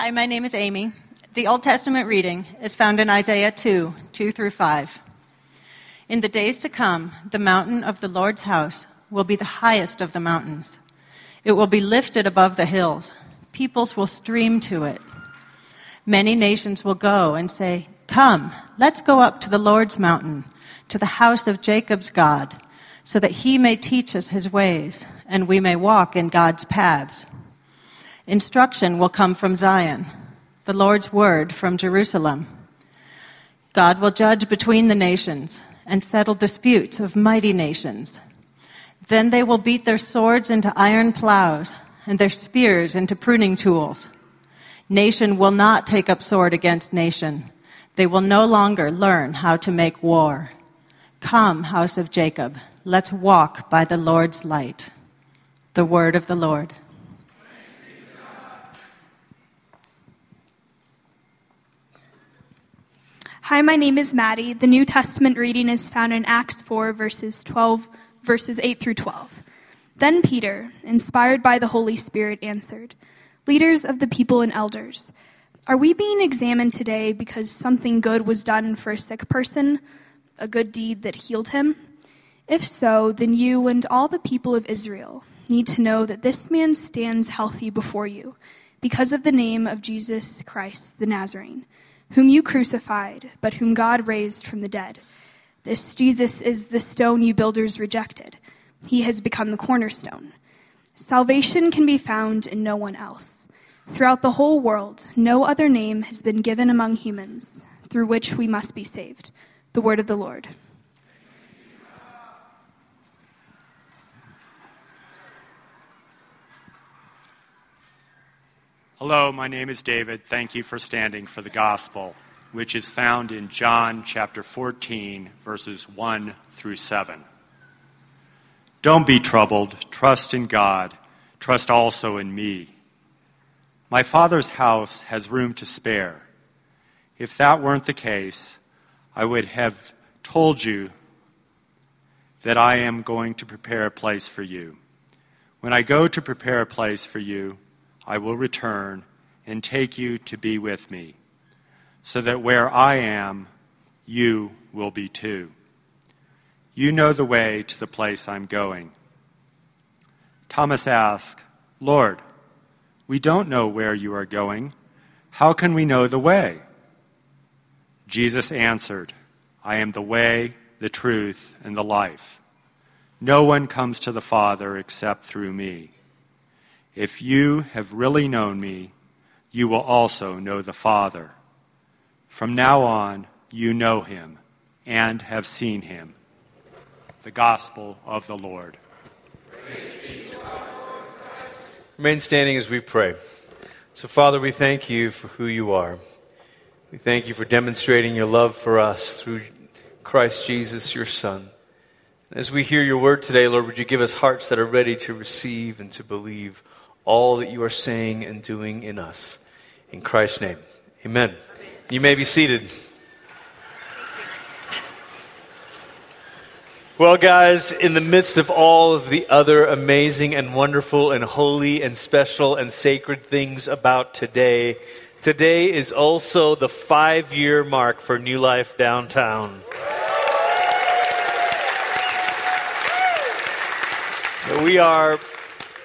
Hi, my name is Amy. The Old Testament reading is found in Isaiah 2 2 through 5. In the days to come, the mountain of the Lord's house will be the highest of the mountains. It will be lifted above the hills. Peoples will stream to it. Many nations will go and say, Come, let's go up to the Lord's mountain, to the house of Jacob's God, so that he may teach us his ways, and we may walk in God's paths. Instruction will come from Zion, the Lord's word from Jerusalem. God will judge between the nations and settle disputes of mighty nations. Then they will beat their swords into iron plows and their spears into pruning tools. Nation will not take up sword against nation. They will no longer learn how to make war. Come, house of Jacob, let's walk by the Lord's light. The word of the Lord. Hi, my name is Maddie. The New Testament reading is found in Acts 4, verses 12, verses 8 through 12. Then Peter, inspired by the Holy Spirit, answered, Leaders of the people and elders, are we being examined today because something good was done for a sick person, a good deed that healed him? If so, then you and all the people of Israel need to know that this man stands healthy before you because of the name of Jesus Christ the Nazarene whom you crucified, but whom God raised from the dead. This Jesus is the stone you builders rejected. He has become the cornerstone. Salvation can be found in no one else. Throughout the whole world, no other name has been given among humans through which we must be saved. The word of the Lord. Hello, my name is David. Thank you for standing for the gospel, which is found in John chapter 14, verses 1 through 7. Don't be troubled. Trust in God. Trust also in me. My Father's house has room to spare. If that weren't the case, I would have told you that I am going to prepare a place for you. When I go to prepare a place for you, I will return and take you to be with me, so that where I am, you will be too. You know the way to the place I'm going. Thomas asked, Lord, we don't know where you are going. How can we know the way? Jesus answered, I am the way, the truth, and the life. No one comes to the Father except through me. If you have really known me, you will also know the Father. From now on, you know him and have seen him. The Gospel of the Lord. Remain standing as we pray. So, Father, we thank you for who you are. We thank you for demonstrating your love for us through Christ Jesus, your Son. As we hear your word today, Lord, would you give us hearts that are ready to receive and to believe all that you are saying and doing in us. In Christ's name, amen. You may be seated. Well, guys, in the midst of all of the other amazing and wonderful and holy and special and sacred things about today, today is also the five year mark for New Life Downtown. We are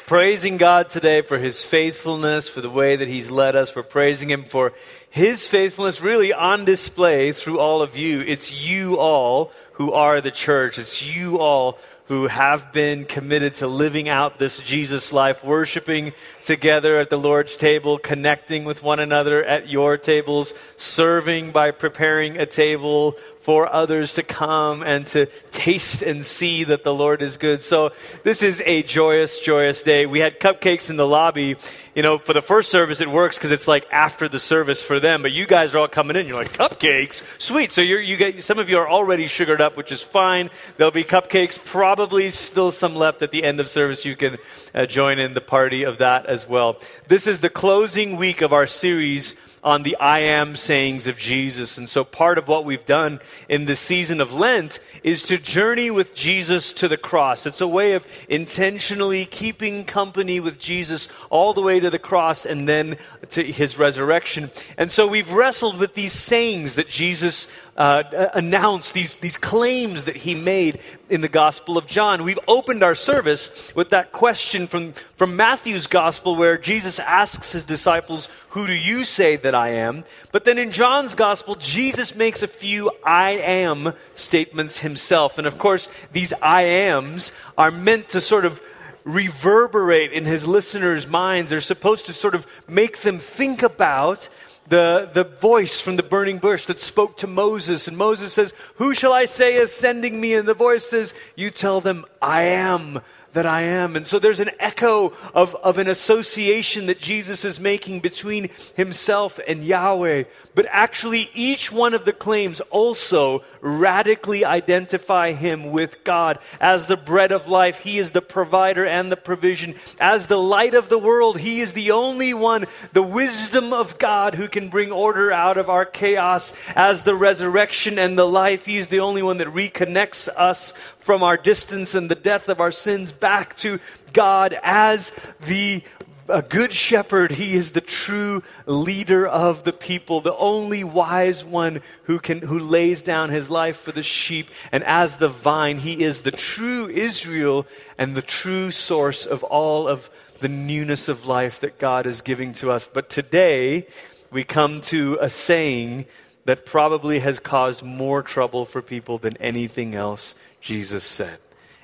praising God today for his faithfulness, for the way that he's led us. We're praising him for his faithfulness really on display through all of you. It's you all who are the church. It's you all who have been committed to living out this Jesus life, worshiping together at the Lord's table, connecting with one another at your tables, serving by preparing a table for others to come and to taste and see that the Lord is good. So this is a joyous, joyous day. We had cupcakes in the lobby. You know, for the first service, it works because it's like after the service for them. But you guys are all coming in. You're like, cupcakes? Sweet. So you're, you get, some of you are already sugared up, which is fine. There'll be cupcakes, probably still some left at the end of service. You can uh, join in the party of that as well. This is the closing week of our series on the I am sayings of Jesus. And so part of what we've done in this season of Lent is to journey with Jesus to the cross. It's a way of intentionally keeping company with Jesus all the way to the cross and then to his resurrection. And so we've wrestled with these sayings that Jesus uh, announced, these, these claims that he made in the Gospel of John. We've opened our service with that question from, from Matthew's Gospel where Jesus asks his disciples, Who do you say that I am? But then in John's Gospel, Jesus makes a few I am statements himself. And of course, these I ams are meant to sort of reverberate in his listeners' minds. They're supposed to sort of make them think about the, the voice from the burning bush that spoke to Moses. And Moses says, Who shall I say is sending me? And the voice says, You tell them, I am that I am. And so there's an echo of, of an association that Jesus is making between himself and Yahweh. But actually, each one of the claims also radically identify him with God. As the bread of life, he is the provider and the provision. As the light of the world, he is the only one, the wisdom of God, who can bring order out of our chaos. As the resurrection and the life, he is the only one that reconnects us from our distance and the death of our sins back to God as the a good shepherd. He is the true leader of the people, the only wise one who can, who lays down his life for the sheep. And as the vine, he is the true Israel and the true source of all of the newness of life that God is giving to us. But today, we come to a saying that probably has caused more trouble for people than anything else Jesus said.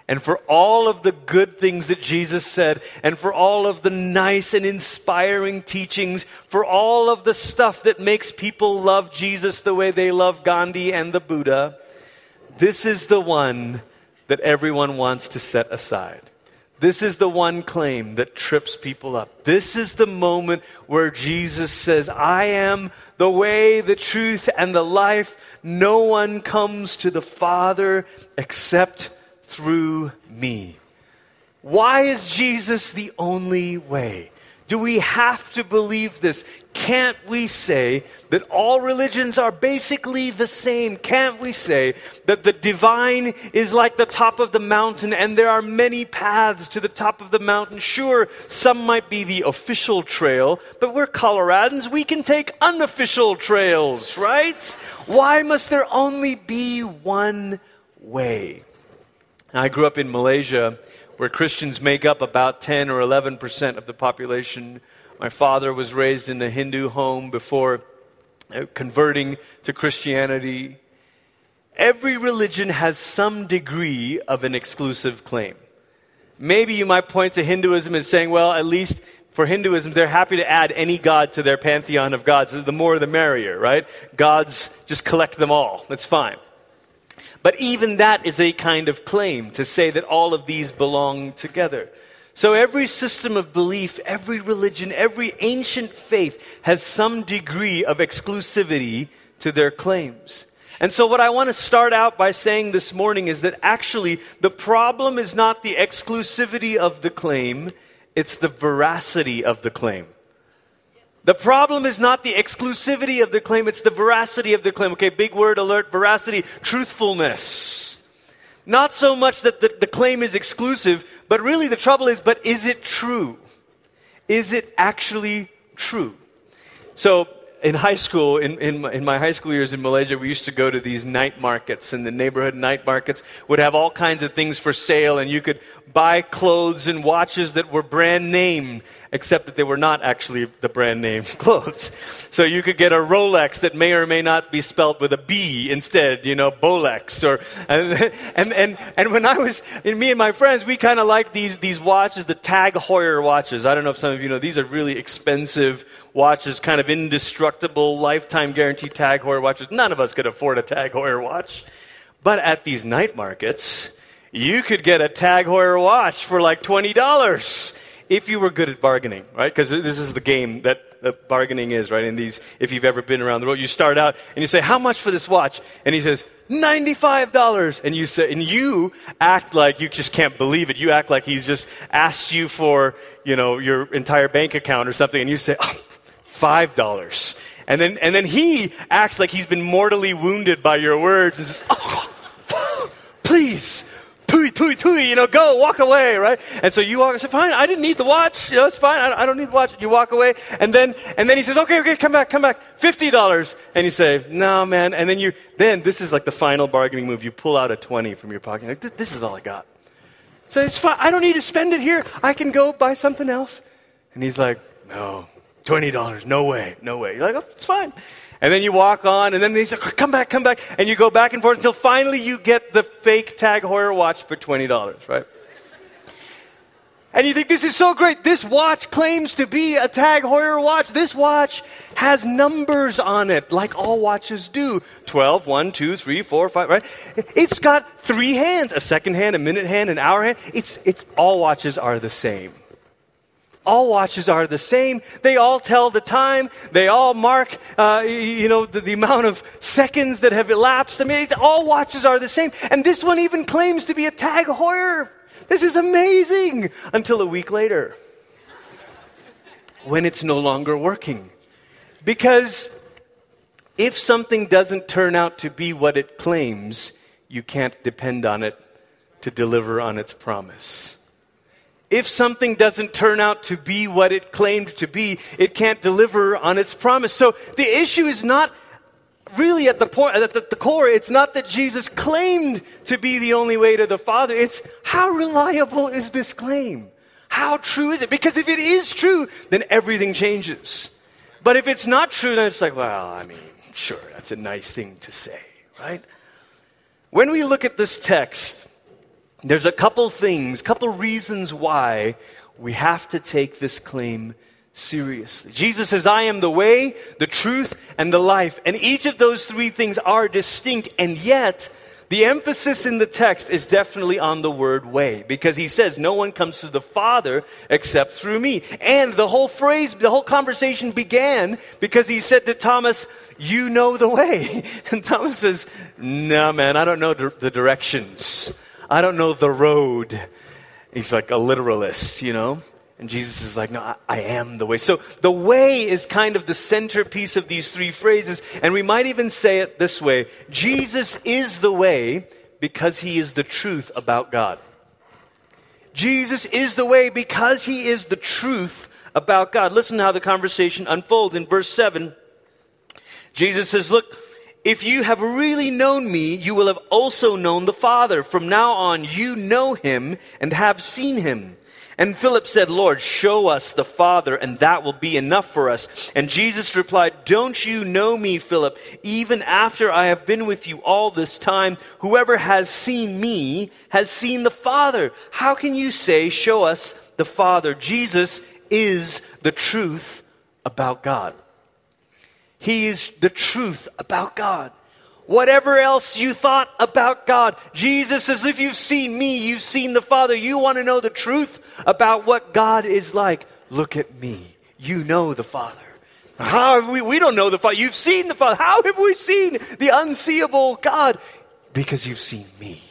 And for all of the good things that Jesus said, and for all of the nice and inspiring teachings, for all of the stuff that makes people love Jesus the way they love Gandhi and the Buddha, this is the one that everyone wants to set aside. This is the one claim that trips people up. This is the moment where Jesus says, I am the way, the truth, and the life. No one comes to the Father except through me. Why is Jesus the only way? Do we have to believe this? Can't we say that all religions are basically the same? Can't we say that the divine is like the top of the mountain and there are many paths to the top of the mountain? Sure, some might be the official trail, but we're Coloradans. We can take unofficial trails, right? Why must there only be one way? I grew up in Malaysia where Christians make up about 10 or 11 percent of the population. My father was raised in a Hindu home before uh, converting to Christianity. Every religion has some degree of an exclusive claim. Maybe you might point to Hinduism as saying, well, at least for Hinduism, they're happy to add any god to their pantheon of gods. The more the merrier, right? Gods, just collect them all. That's fine. But even that is a kind of claim to say that all of these belong together. So every system of belief, every religion, every ancient faith has some degree of exclusivity to their claims. And so, what I want to start out by saying this morning is that actually the problem is not the exclusivity of the claim, it's the veracity of the claim. The problem is not the exclusivity of the claim, it's the veracity of the claim. Okay, big word alert veracity, truthfulness. Not so much that the, the claim is exclusive, but really the trouble is, but is it true? Is it actually true? So, in high school, in, in, in, my high school years in Malaysia, we used to go to these night markets, and the neighborhood night markets would have all kinds of things for sale, and you could buy clothes and watches that were brand name except that they were not actually the brand name clothes. So you could get a Rolex that may or may not be spelled with a B instead, you know, Bolex. Or, and, and, and, and when I was, and me and my friends, we kind of liked these, these watches, the Tag Heuer watches. I don't know if some of you know, these are really expensive watches, kind of indestructible, lifetime guarantee Tag Heuer watches. None of us could afford a Tag Heuer watch. But at these night markets, you could get a Tag Heuer watch for like $20 if you were good at bargaining, right? Because this is the game that the bargaining is, right? In these, if you've ever been around the world, you start out and you say, "How much for this watch?" And he says, ninety-five dollars, and you say, and you act like you just can't believe it. You act like he's just asked you for, you know, your entire bank account or something, and you say, oh, five dollars And then, and then he acts like he's been mortally wounded by your words and says, oh, please, tui, tui, tui, you know, go, walk away, right? And so you walk, I said, fine, I didn't need the watch, you know, it's fine, I, I don't need the watch. You walk away, and then, and then he says, okay, okay, come back, come back, $50. And you say, no, man, and then you, then this is like the final bargaining move. You pull out a 20 from your pocket, like, this, this is all I got. So it's fine, I don't need to spend it here, I can go buy something else. And he's like, no, $20, no way, no way. You're like, oh, it's fine. And then you walk on, and then they say, come back, come back. And you go back and forth until finally you get the fake Tag Heuer watch for $20, right? And you think, this is so great. This watch claims to be a Tag Heuer watch. This watch has numbers on it, like all watches do 12, 1, 2, 3, 4, 5, right? It's got three hands a second hand, a minute hand, an hour hand. It's, it's, all watches are the same. All watches are the same. They all tell the time. They all mark, uh, you know, the, the, amount of seconds that have elapsed. I mean, all watches are the same. And this one even claims to be a Tag Heuer. This is amazing. Until a week later, when it's no longer working. Because if something doesn't turn out to be what it claims, you can't depend on it to deliver on its promise if something doesn't turn out to be what it claimed to be, it can't deliver on its promise. So the issue is not really at the point, at the, core, it's not that Jesus claimed to be the only way to the Father. It's how reliable is this claim? How true is it? Because if it is true, then everything changes. But if it's not true, then it's like, well, I mean, sure, that's a nice thing to say, right? When we look at this text, there's a couple things, couple reasons why we have to take this claim seriously. Jesus says, I am the way, the truth, and the life. And each of those three things are distinct, and yet the emphasis in the text is definitely on the word way, because he says, No one comes to the Father except through me. And the whole phrase, the whole conversation began because he said to Thomas, You know the way. And Thomas says, No, man, I don't know the directions. I don't know the road. He's like a literalist, you know? And Jesus is like, No, I, I, am the way. So the way is kind of the centerpiece of these three phrases. And we might even say it this way Jesus is the way because he is the truth about God. Jesus is the way because he is the truth about God. Listen to how the conversation unfolds. In verse 7, Jesus says, Look, if you have really known me, you will have also known the Father. From now on, you know him and have seen him. And Philip said, Lord, show us the Father, and that will be enough for us. And Jesus replied, Don't you know me, Philip? Even after I have been with you all this time, whoever has seen me has seen the Father. How can you say, Show us the Father? Jesus is the truth about God. He is the truth about God. Whatever else you thought about God, Jesus says, if you've seen me, you've seen the Father. You want to know the truth about what God is like. Look at me. You know the Father. How have we? We don't know the Father. You've seen the Father. How have we seen the unseeable God? Because you've seen me.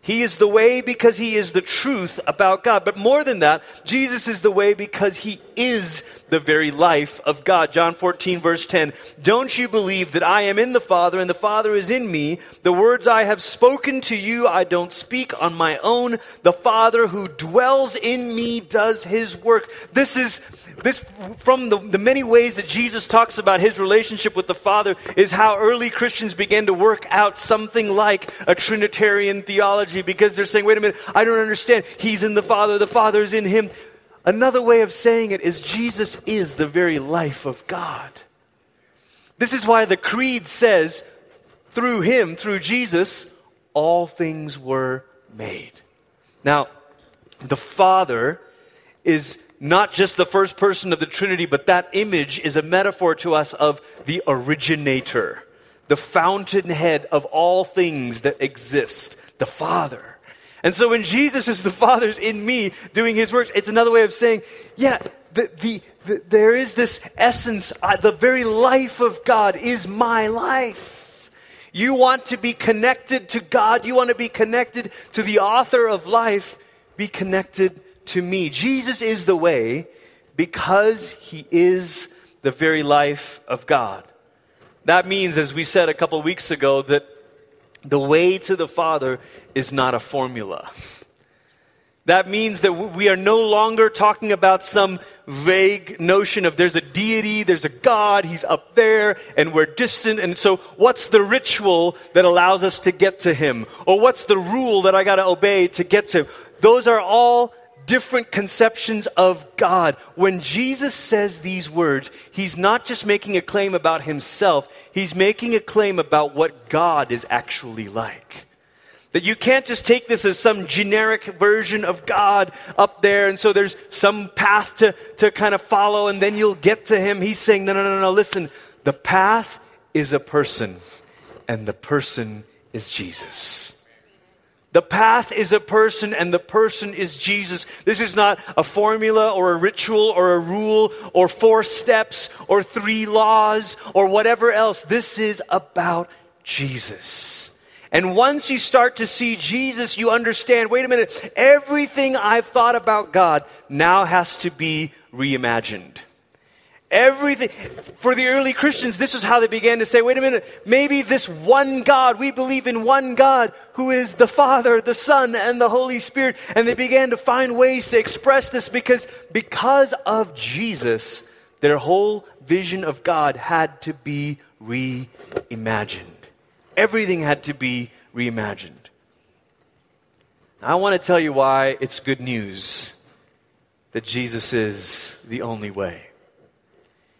He is the way because he is the truth about God. But more than that, Jesus is the way because he is the very life of God. John 14, verse 10. Don't you believe that I am in the Father and the Father is in me? The words I have spoken to you, I don't speak on my own. The Father who dwells in me does his work. This is this, from the, the many ways that Jesus talks about his relationship with the Father, is how early Christians began to work out something like a Trinitarian theology because they're saying, wait a minute, I don't understand. He's in the Father, the Father is in him. Another way of saying it is Jesus is the very life of God. This is why the Creed says, through him, through Jesus, all things were made. Now, the Father is not just the first person of the Trinity, but that image is a metaphor to us of the originator, the fountainhead of all things that exist, the Father. And so when Jesus is the Father's in me doing his works, it's another way of saying, yeah, the, the, the there is this essence, uh, the very life of God is my life. You want to be connected to God, you want to be connected to the author of life, be connected to me. Jesus is the way because he is the very life of God. That means, as we said a couple weeks ago, that the way to the Father is not a formula. That means that we are no longer talking about some vague notion of there's a deity, there's a God, he's up there, and we're distant. And so, what's the ritual that allows us to get to him? Or what's the rule that I got to obey to get to him? Those are all different conceptions of God. When Jesus says these words, he's not just making a claim about himself, he's making a claim about what God is actually like. That you can't just take this as some generic version of God up there, and so there's some path to, to kind of follow, and then you'll get to Him. He's saying, no, no, no, no, listen. The path is a person, and the person is Jesus. The path is a person and the person is Jesus. This is not a formula or a ritual or a rule or four steps or three laws or whatever else. This is about Jesus. And once you start to see Jesus, you understand wait a minute, everything I've thought about God now has to be reimagined. Everything, for the early Christians, this is how they began to say, wait a minute, maybe this one God, we believe in one God who is the Father, the Son, and the Holy Spirit. And they began to find ways to express this because, because of Jesus, their whole vision of God had to be reimagined. Everything had to be reimagined. I want to tell you why it's good news that Jesus is the only way.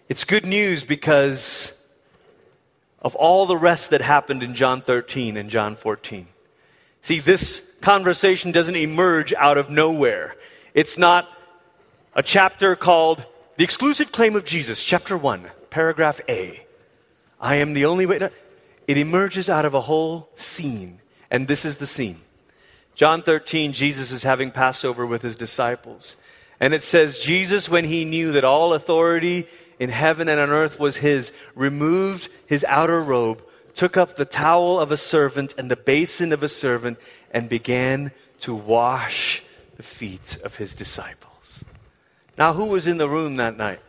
It's good news because of all the rest that happened in John 13 and John 14. See, this conversation doesn't emerge out of nowhere. It's not a chapter called The Exclusive Claim of Jesus, chapter 1, paragraph A. I am the only way. It emerges out of a whole scene. And this is the scene. John 13, Jesus is having Passover with his disciples. And it says, Jesus, when he knew that all authority in heaven and on earth was his, removed his outer robe, took up the towel of a servant and the basin of a servant, and began to wash the feet of his disciples. Now, who was in the room that night?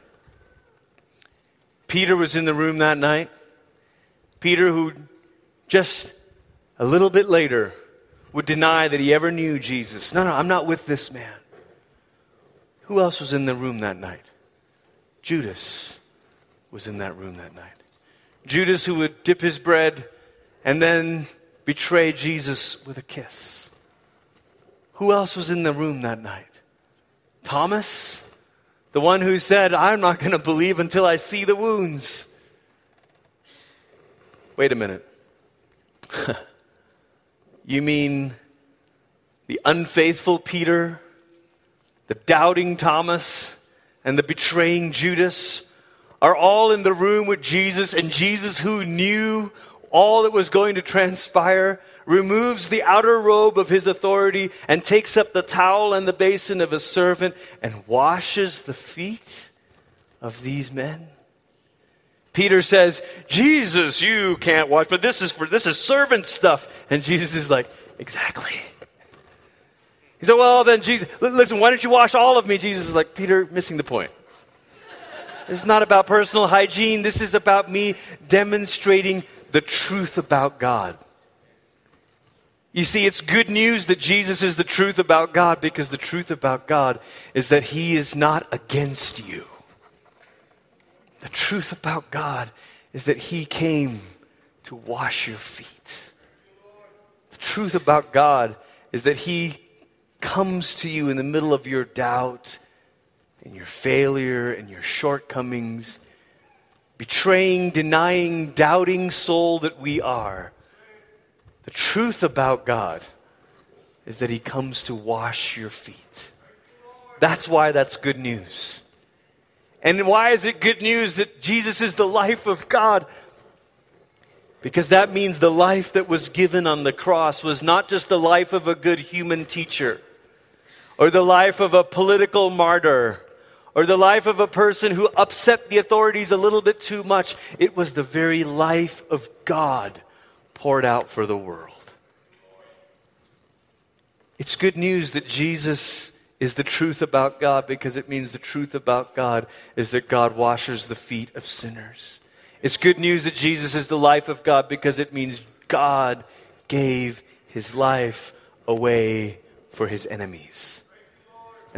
Peter was in the room that night. Peter, who just a little bit later would deny that he ever knew Jesus. No, no, I'm not with this man. Who else was in the room that night? Judas was in that room that night. Judas, who would dip his bread and then betray Jesus with a kiss. Who else was in the room that night? Thomas, the one who said, I'm not going to believe until I see the wounds. Wait a minute. you mean the unfaithful Peter, the doubting Thomas, and the betraying Judas are all in the room with Jesus, and Jesus, who knew all that was going to transpire, removes the outer robe of his authority and takes up the towel and the basin of a servant and washes the feet of these men? Peter says, Jesus, you can't wash, but this is for this is servant stuff. And Jesus is like, exactly. He said, Well, then, Jesus, listen, why don't you wash all of me? Jesus is like, Peter, missing the point. This is not about personal hygiene. This is about me demonstrating the truth about God. You see, it's good news that Jesus is the truth about God because the truth about God is that He is not against you. The truth about God is that He came to wash your feet. The truth about God is that He comes to you in the middle of your doubt and your failure and your shortcomings, betraying, denying, doubting soul that we are. The truth about God is that He comes to wash your feet. That's why that's good news. And why is it good news that Jesus is the life of God? Because that means the life that was given on the cross was not just the life of a good human teacher, or the life of a political martyr, or the life of a person who upset the authorities a little bit too much. It was the very life of God poured out for the world. It's good news that Jesus is the truth about God because it means the truth about God is that God washes the feet of sinners. It's good news that Jesus is the life of God because it means God gave his life away for his enemies.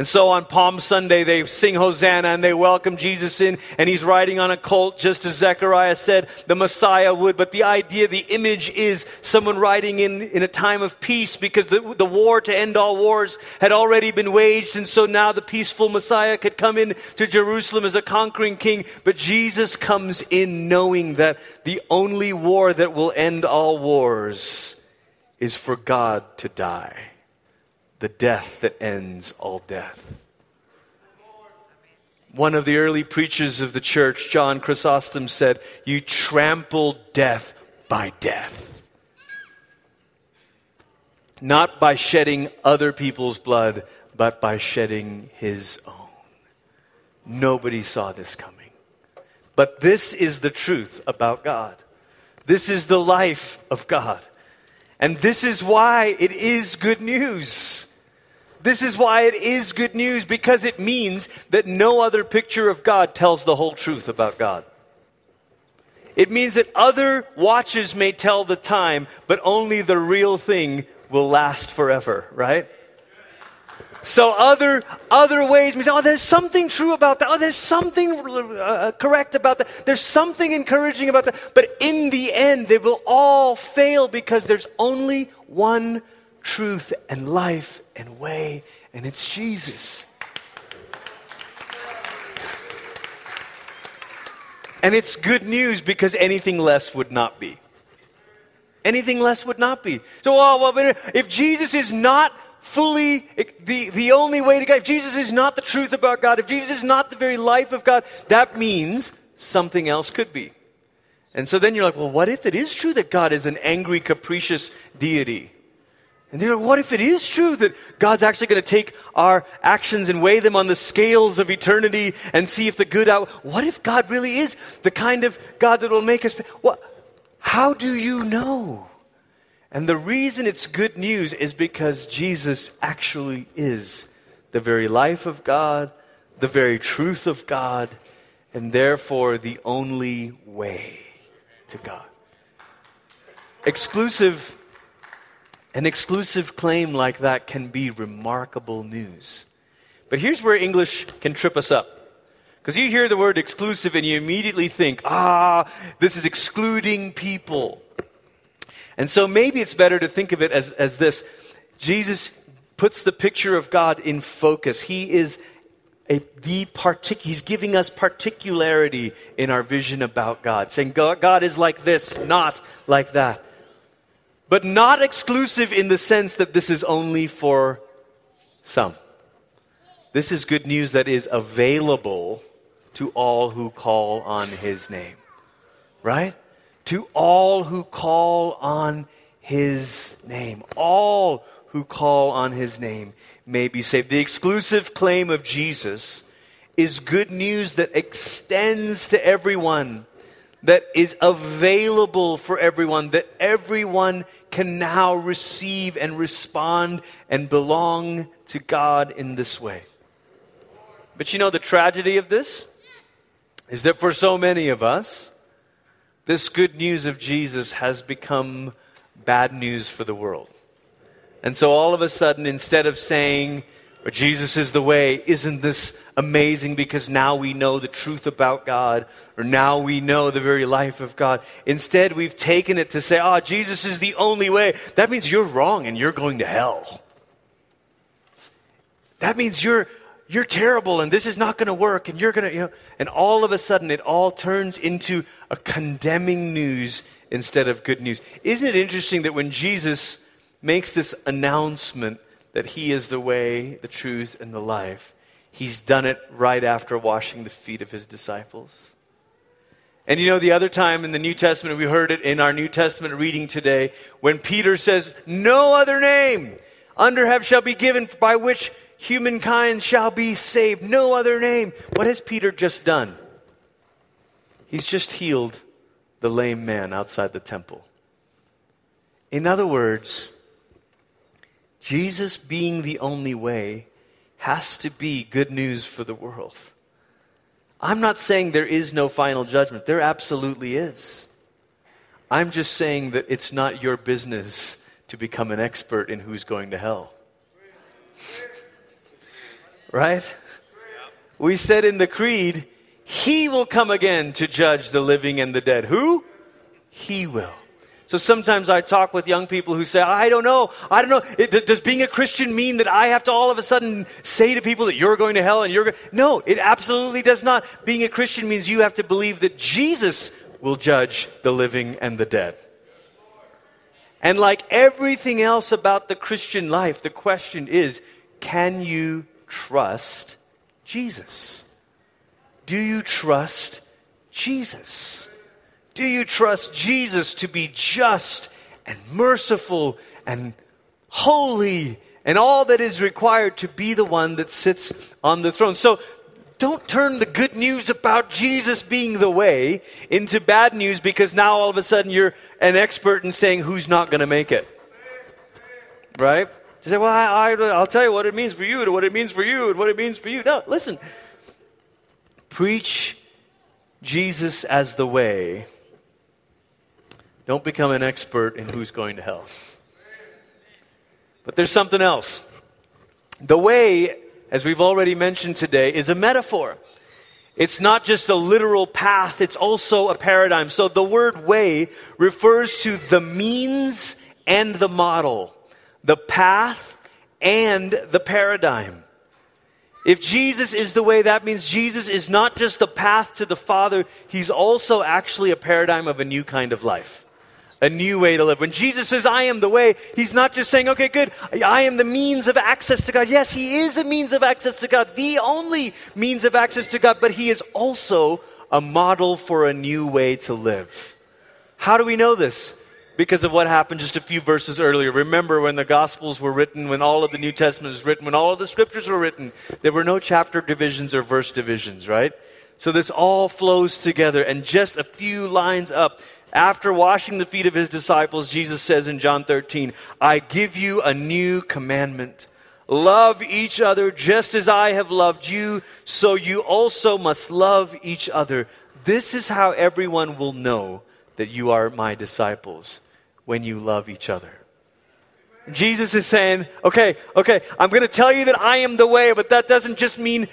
And so on Palm Sunday, they sing Hosanna and they welcome Jesus in, and he's riding on a colt, just as Zechariah said the Messiah would. But the idea, the image is someone riding in in a time of peace because the, the war to end all wars had already been waged. And so now the peaceful Messiah could come in to Jerusalem as a conquering king. But Jesus comes in knowing that the only war that will end all wars is for God to die the death that ends all death. One of the early preachers of the church, John Chrysostom, said, You trample death by death. Not by shedding other people's blood, but by shedding his own. Nobody saw this coming. But this is the truth about God. This is the life of God. And this is why it is good news. This is why it is good news, because it means that no other picture of God tells the whole truth about God. It means that other watches may tell the time, but only the real thing will last forever, right? So other other ways say, oh, there's something true about that. Oh, there's something uh, correct about that. There's something encouraging about that. But in the end, they will all fail because there's only one truth and life and way, and it's Jesus. And it's good news because anything less would not be. Anything less would not be. So, oh, well, if Jesus is not fully the, the only way to God, if Jesus is not the truth about God, if Jesus is not the very life of God, that means something else could be. And so then you're like, well, what if it is true that God is an angry, capricious deity? And they're like, what if it is true that God's actually going to take our actions and weigh them on the scales of eternity and see if the good out? What if God really is the kind of God that will make us? What? How do you know? And the reason it's good news is because Jesus actually is the very life of God, the very truth of God, and therefore the only way to God. Exclusive an exclusive claim like that can be remarkable news. But here's where English can trip us up. Because you hear the word exclusive and you immediately think, ah, this is excluding people. And so maybe it's better to think of it as, as this Jesus puts the picture of God in focus. He is a, the partic- he's giving us particularity in our vision about God, saying God, God is like this, not like that but not exclusive in the sense that this is only for some. This is good news that is available to all who call on his name. Right? To all who call on his name. All who call on his name may be saved. The exclusive claim of Jesus is good news that extends to everyone that is available for everyone, that everyone can now receive and respond and belong to God in this way. But you know, the tragedy of this is that for so many of us, this good news of Jesus has become bad news for the world. And so all of a sudden, instead of saying, but Jesus is the way. Isn't this amazing because now we know the truth about God, or now we know the very life of God? Instead, we've taken it to say, oh, Jesus is the only way. That means you're wrong and you're going to hell. That means you're, you're terrible and this is not going to work and you're going to, you know, and all of a sudden it all turns into a condemning news instead of good news. Isn't it interesting that when Jesus makes this announcement, that He is the way, the truth, and the life, He's done it right after washing the feet of His disciples. And you know, the other time in the New Testament, we heard it in our New Testament reading today, when Peter says, No other name under heaven shall be given by which humankind shall be saved. No other name. What has Peter just done? He's just healed the lame man outside the temple. In other words, Jesus being the only way has to be good news for the world. I'm not saying there is no final judgment. There absolutely is. I'm just saying that it's not your business to become an expert in who's going to hell. Right? We said in the creed, He will come again to judge the living and the dead. Who? He will. So sometimes I talk with young people who say, I don't know. I don't know. It, does being a Christian mean that I have to all of a sudden say to people that you're going to hell and you're going No, it absolutely does not. Being a Christian means you have to believe that Jesus will judge the living and the dead. And like everything else about the Christian life, the question is can you trust Jesus? Do you trust Jesus? Do you trust Jesus to be just and merciful and holy and all that is required to be the one that sits on the throne? So don't turn the good news about Jesus being the way into bad news because now all of a sudden you're an expert in saying who's not going to make it. Right? You say, well, I, will tell you what it means for you and what it means for you and what it means for you. No, listen. Preach Jesus as the way don't become an expert in who's going to hell. But there's something else. The way, as we've already mentioned today, is a metaphor. It's not just a literal path, it's also a paradigm. So the word way refers to the means and the model, the path and the paradigm. If Jesus is the way, that means Jesus is not just the path to the Father, he's also actually a paradigm of a new kind of life a new way to live. When Jesus says, I am the way, he's not just saying, okay, good, I am the means of access to God. Yes, he is a means of access to God, the only means of access to God, but he is also a model for a new way to live. How do we know this? Because of what happened just a few verses earlier. Remember when the Gospels were written, when all of the New Testament was written, when all of the Scriptures were written, there were no chapter divisions or verse divisions, right? So this all flows together, and just a few lines up, after washing the feet of his disciples, Jesus says in John 13, I give you a new commandment. Love each other just as I have loved you, so you also must love each other. This is how everyone will know that you are my disciples when you love each other. Jesus is saying, okay, okay, I'm going to tell you that I am the way, but that doesn't just mean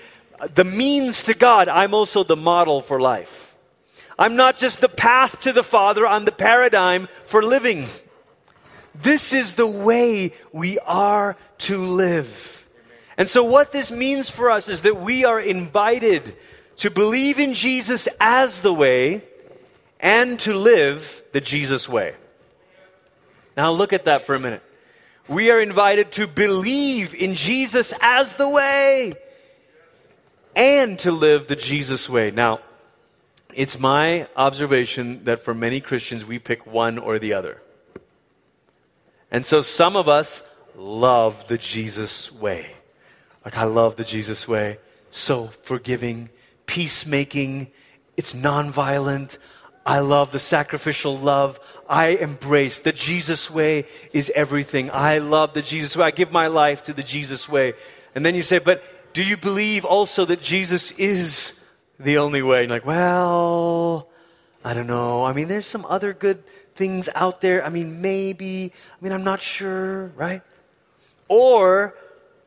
the means to God. I'm also the model for life. I'm not just the path to the Father, I'm the paradigm for living. This is the way we are to live. And so, what this means for us is that we are invited to believe in Jesus as the way and to live the Jesus way. Now, look at that for a minute. We are invited to believe in Jesus as the way and to live the Jesus way. Now, it's my observation that for many Christians, we pick one or the other. And so some of us love the Jesus way. Like, I love the Jesus way. So forgiving, peacemaking, it's nonviolent. I love the sacrificial love. I embrace the Jesus way is everything. I love the Jesus way. I give my life to the Jesus way. And then you say, but do you believe also that Jesus is the only way. And like, well, I don't know. I mean, there's some other good things out there. I mean, maybe. I mean, I'm not sure, right? Or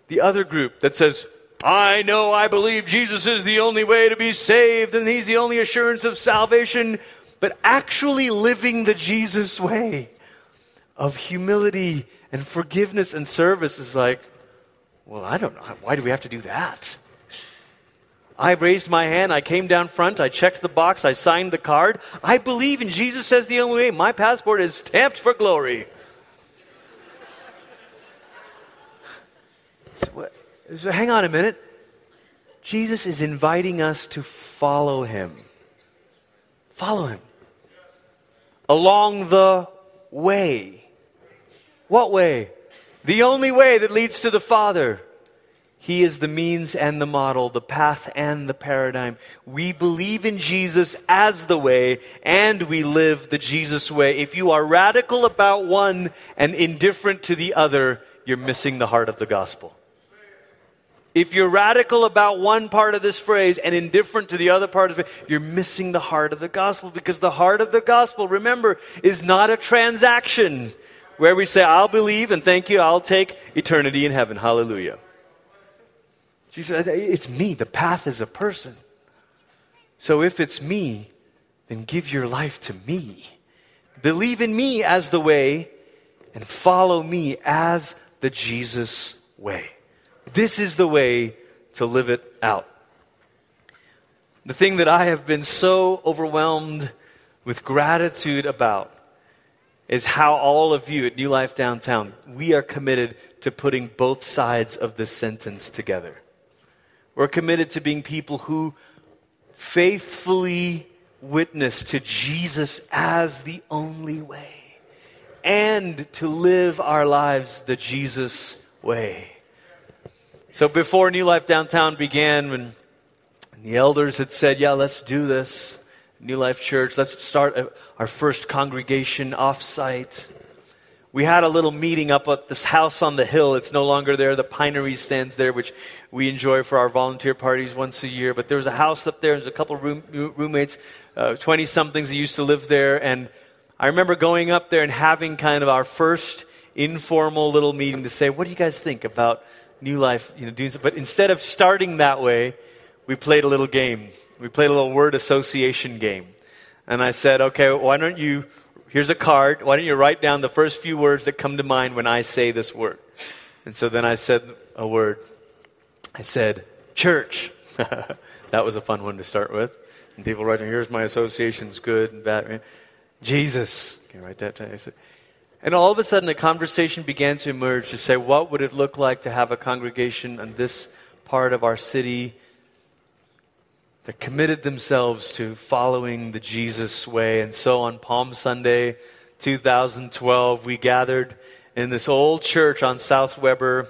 the other group that says, I know I believe Jesus is the only way to be saved and he's the only assurance of salvation, but actually living the Jesus way of humility and forgiveness and service is like, well, I don't know. Why do we have to do that? I raised my hand, I came down front, I checked the box, I signed the card. I believe in Jesus says the only way. My passport is stamped for glory. So, so hang on a minute. Jesus is inviting us to follow him. Follow him. Along the way. What way? The only way that leads to the Father. He is the means and the model, the path and the paradigm. We believe in Jesus as the way, and we live the Jesus way. If you are radical about one and indifferent to the other, you're missing the heart of the gospel. If you're radical about one part of this phrase and indifferent to the other part of it, you're missing the heart of the gospel because the heart of the gospel, remember, is not a transaction where we say, I'll believe and thank you, I'll take eternity in heaven. Hallelujah. She said, It's me. The path is a person. So if it's me, then give your life to me. Believe in me as the way and follow me as the Jesus way. This is the way to live it out. The thing that I have been so overwhelmed with gratitude about is how all of you at New Life Downtown, we are committed to putting both sides of this sentence together. We're committed to being people who faithfully witness to Jesus as the only way and to live our lives the Jesus way. So before New Life Downtown began, when the elders had said, Yeah, let's do this, New Life Church, let's start our first congregation offsite. We had a little meeting up at this house on the hill. It's no longer there. The pinery stands there, which we enjoy for our volunteer parties once a year. But there was a house up there. There's a couple room, roommates, 20 uh, somethings that used to live there. And I remember going up there and having kind of our first informal little meeting to say, What do you guys think about New Life, you know, doing But instead of starting that way, we played a little game. We played a little word association game. And I said, okay, why don't you, here's a card. Why don't you write down the first few words that come to mind when I say this word? And so then I said a word. I said, church. that was a fun one to start with. And people writing, here's my associations, good and bad. Jesus. Can you write that down? And all of a sudden, a conversation began to emerge to say, what would it look like to have a congregation in this part of our city that committed themselves to following the Jesus way? And so on Palm Sunday 2012, we gathered in this old church on South Weber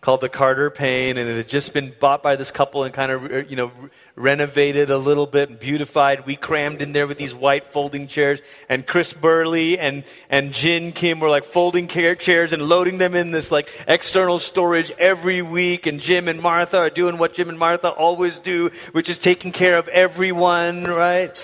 called the Carter Payne, and it had just been bought by this couple and kind of, uh, you know, renovated a little bit and beautified. We crammed in there with these white folding chairs, and Chris Burley and, and Jin Kim were like folding chairs and loading them in this like external storage every week, and Jim and Martha are doing what Jim and Martha always do, which is taking care of everyone, right?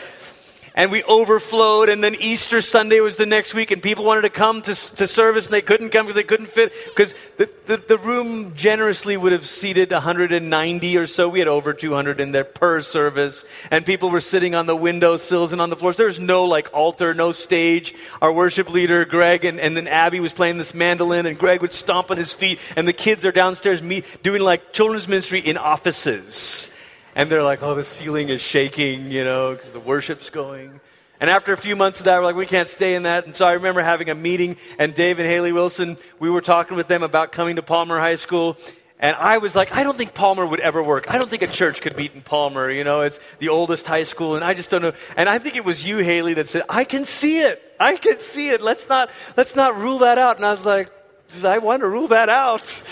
And we overflowed. And then Easter Sunday was the next week, and people wanted to come to, to service, and they couldn't come because they couldn't fit, because the, the, the, room generously would have seated 190 or so. We had over 200 in there per service, and people were sitting on the window sills and on the floors. There was no like altar, no stage. Our worship leader, Greg, and, and then Abby was playing this mandolin, and Greg would stomp on his feet, and the kids are downstairs me, doing like children's ministry in offices and they're like, oh, the ceiling is shaking, you know, because the worship's going. And after a few months of that, we're like, we can't stay in that. And so I remember having a meeting, and Dave and Haley Wilson, we were talking with them about coming to Palmer High School. And I was like, I don't think Palmer would ever work. I don't think a church could meet in Palmer. You know, it's the oldest high school, and I just don't know. And I think it was you, Haley, that said, I can see it. I can see it. Let's not, let's not rule that out. And I was like, I want to rule that out.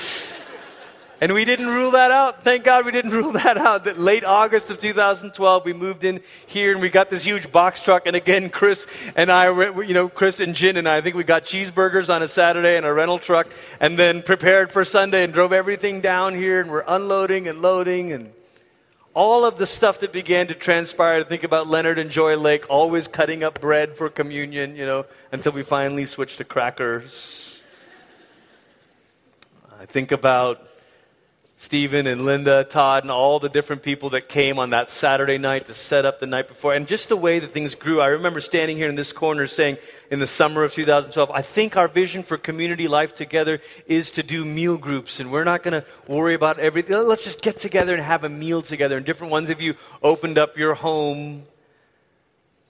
And we didn't rule that out. Thank God we didn't rule that out. That late August of 2012, we moved in here and we got this huge box truck. And again, Chris and I, you know, Chris and Jin and I, I think we got cheeseburgers on a Saturday in a rental truck and then prepared for Sunday and drove everything down here and we're unloading and loading and all of the stuff that began to transpire think about Leonard and Joy Lake, always cutting up bread for communion, you know, until we finally switched to crackers. I think about Stephen and Linda, Todd, and all the different people that came on that Saturday night to set up the night before. And just the way that things grew. I remember standing here in this corner saying in the summer of 2012, I think our vision for community life together is to do meal groups. And we're not going to worry about everything. Let's just get together and have a meal together. And different ones of you opened up your home.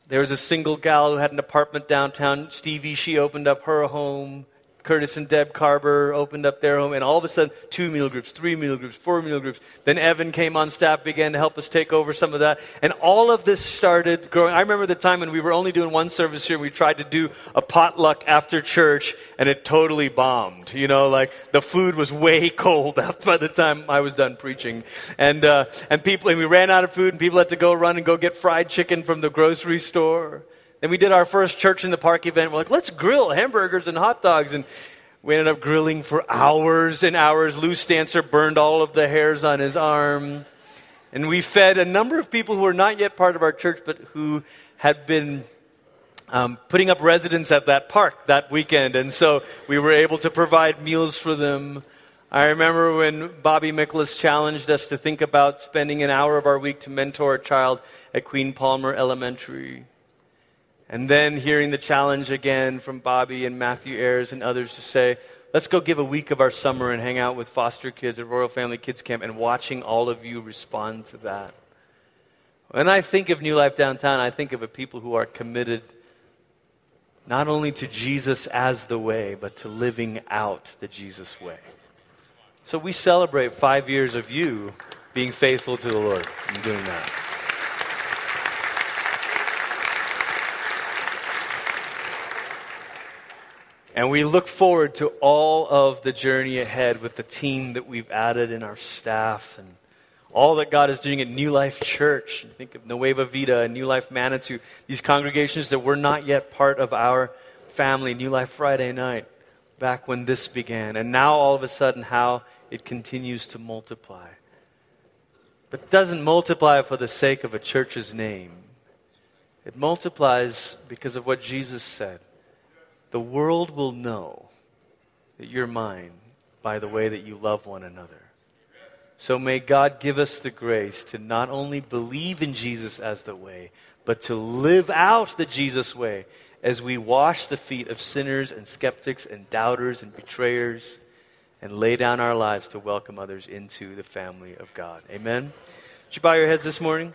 There was a single gal who had an apartment downtown. Stevie, she opened up her home. Curtis and Deb Carver opened up their home, and all of a sudden, two meal groups, three meal groups, four meal groups. Then Evan came on staff, began to help us take over some of that. And all of this started growing. I remember the time when we were only doing one service here, we tried to do a potluck after church, and it totally bombed. You know, like the food was way cold by the time I was done preaching. And, uh, and people, and we ran out of food, and people had to go run and go get fried chicken from the grocery store. And we did our first church in the park event. We're like, let's grill hamburgers and hot dogs. And We ended up grilling for hours and hours. Lou Stancer burned all of the hairs on his arm. And we fed a number of people who were not yet part of our church, but who had been um, putting up residence at that park that weekend. And so we were able to provide meals for them. I remember when Bobby Miklas challenged us to think about spending an hour of our week to mentor a child at Queen Palmer Elementary. And then hearing the challenge again from Bobby and Matthew Ayers and others to say, let's go give a week of our summer and hang out with foster kids at Royal Family Kids Camp and watching all of you respond to that. When I think of New Life Downtown, I think of a people who are committed not only to Jesus as the way, but to living out the Jesus way. So we celebrate five years of you being faithful to the Lord and doing that. And we look forward to all of the journey ahead with the team that we've added in our staff and all that God is doing at New Life Church. Think of Nueva Vida and New Life Manitou, these congregations that were not yet part of our family, New Life Friday night, back when this began. And now all of a sudden, how it continues to multiply. But it doesn't multiply for the sake of a church's name, it multiplies because of what Jesus said. The world will know that you're mine by the way that you love one another. So may God give us the grace to not only believe in Jesus as the way, but to live out the Jesus way as we wash the feet of sinners and skeptics and doubters and betrayers and lay down our lives to welcome others into the family of God. Amen. Would you bow your heads this morning?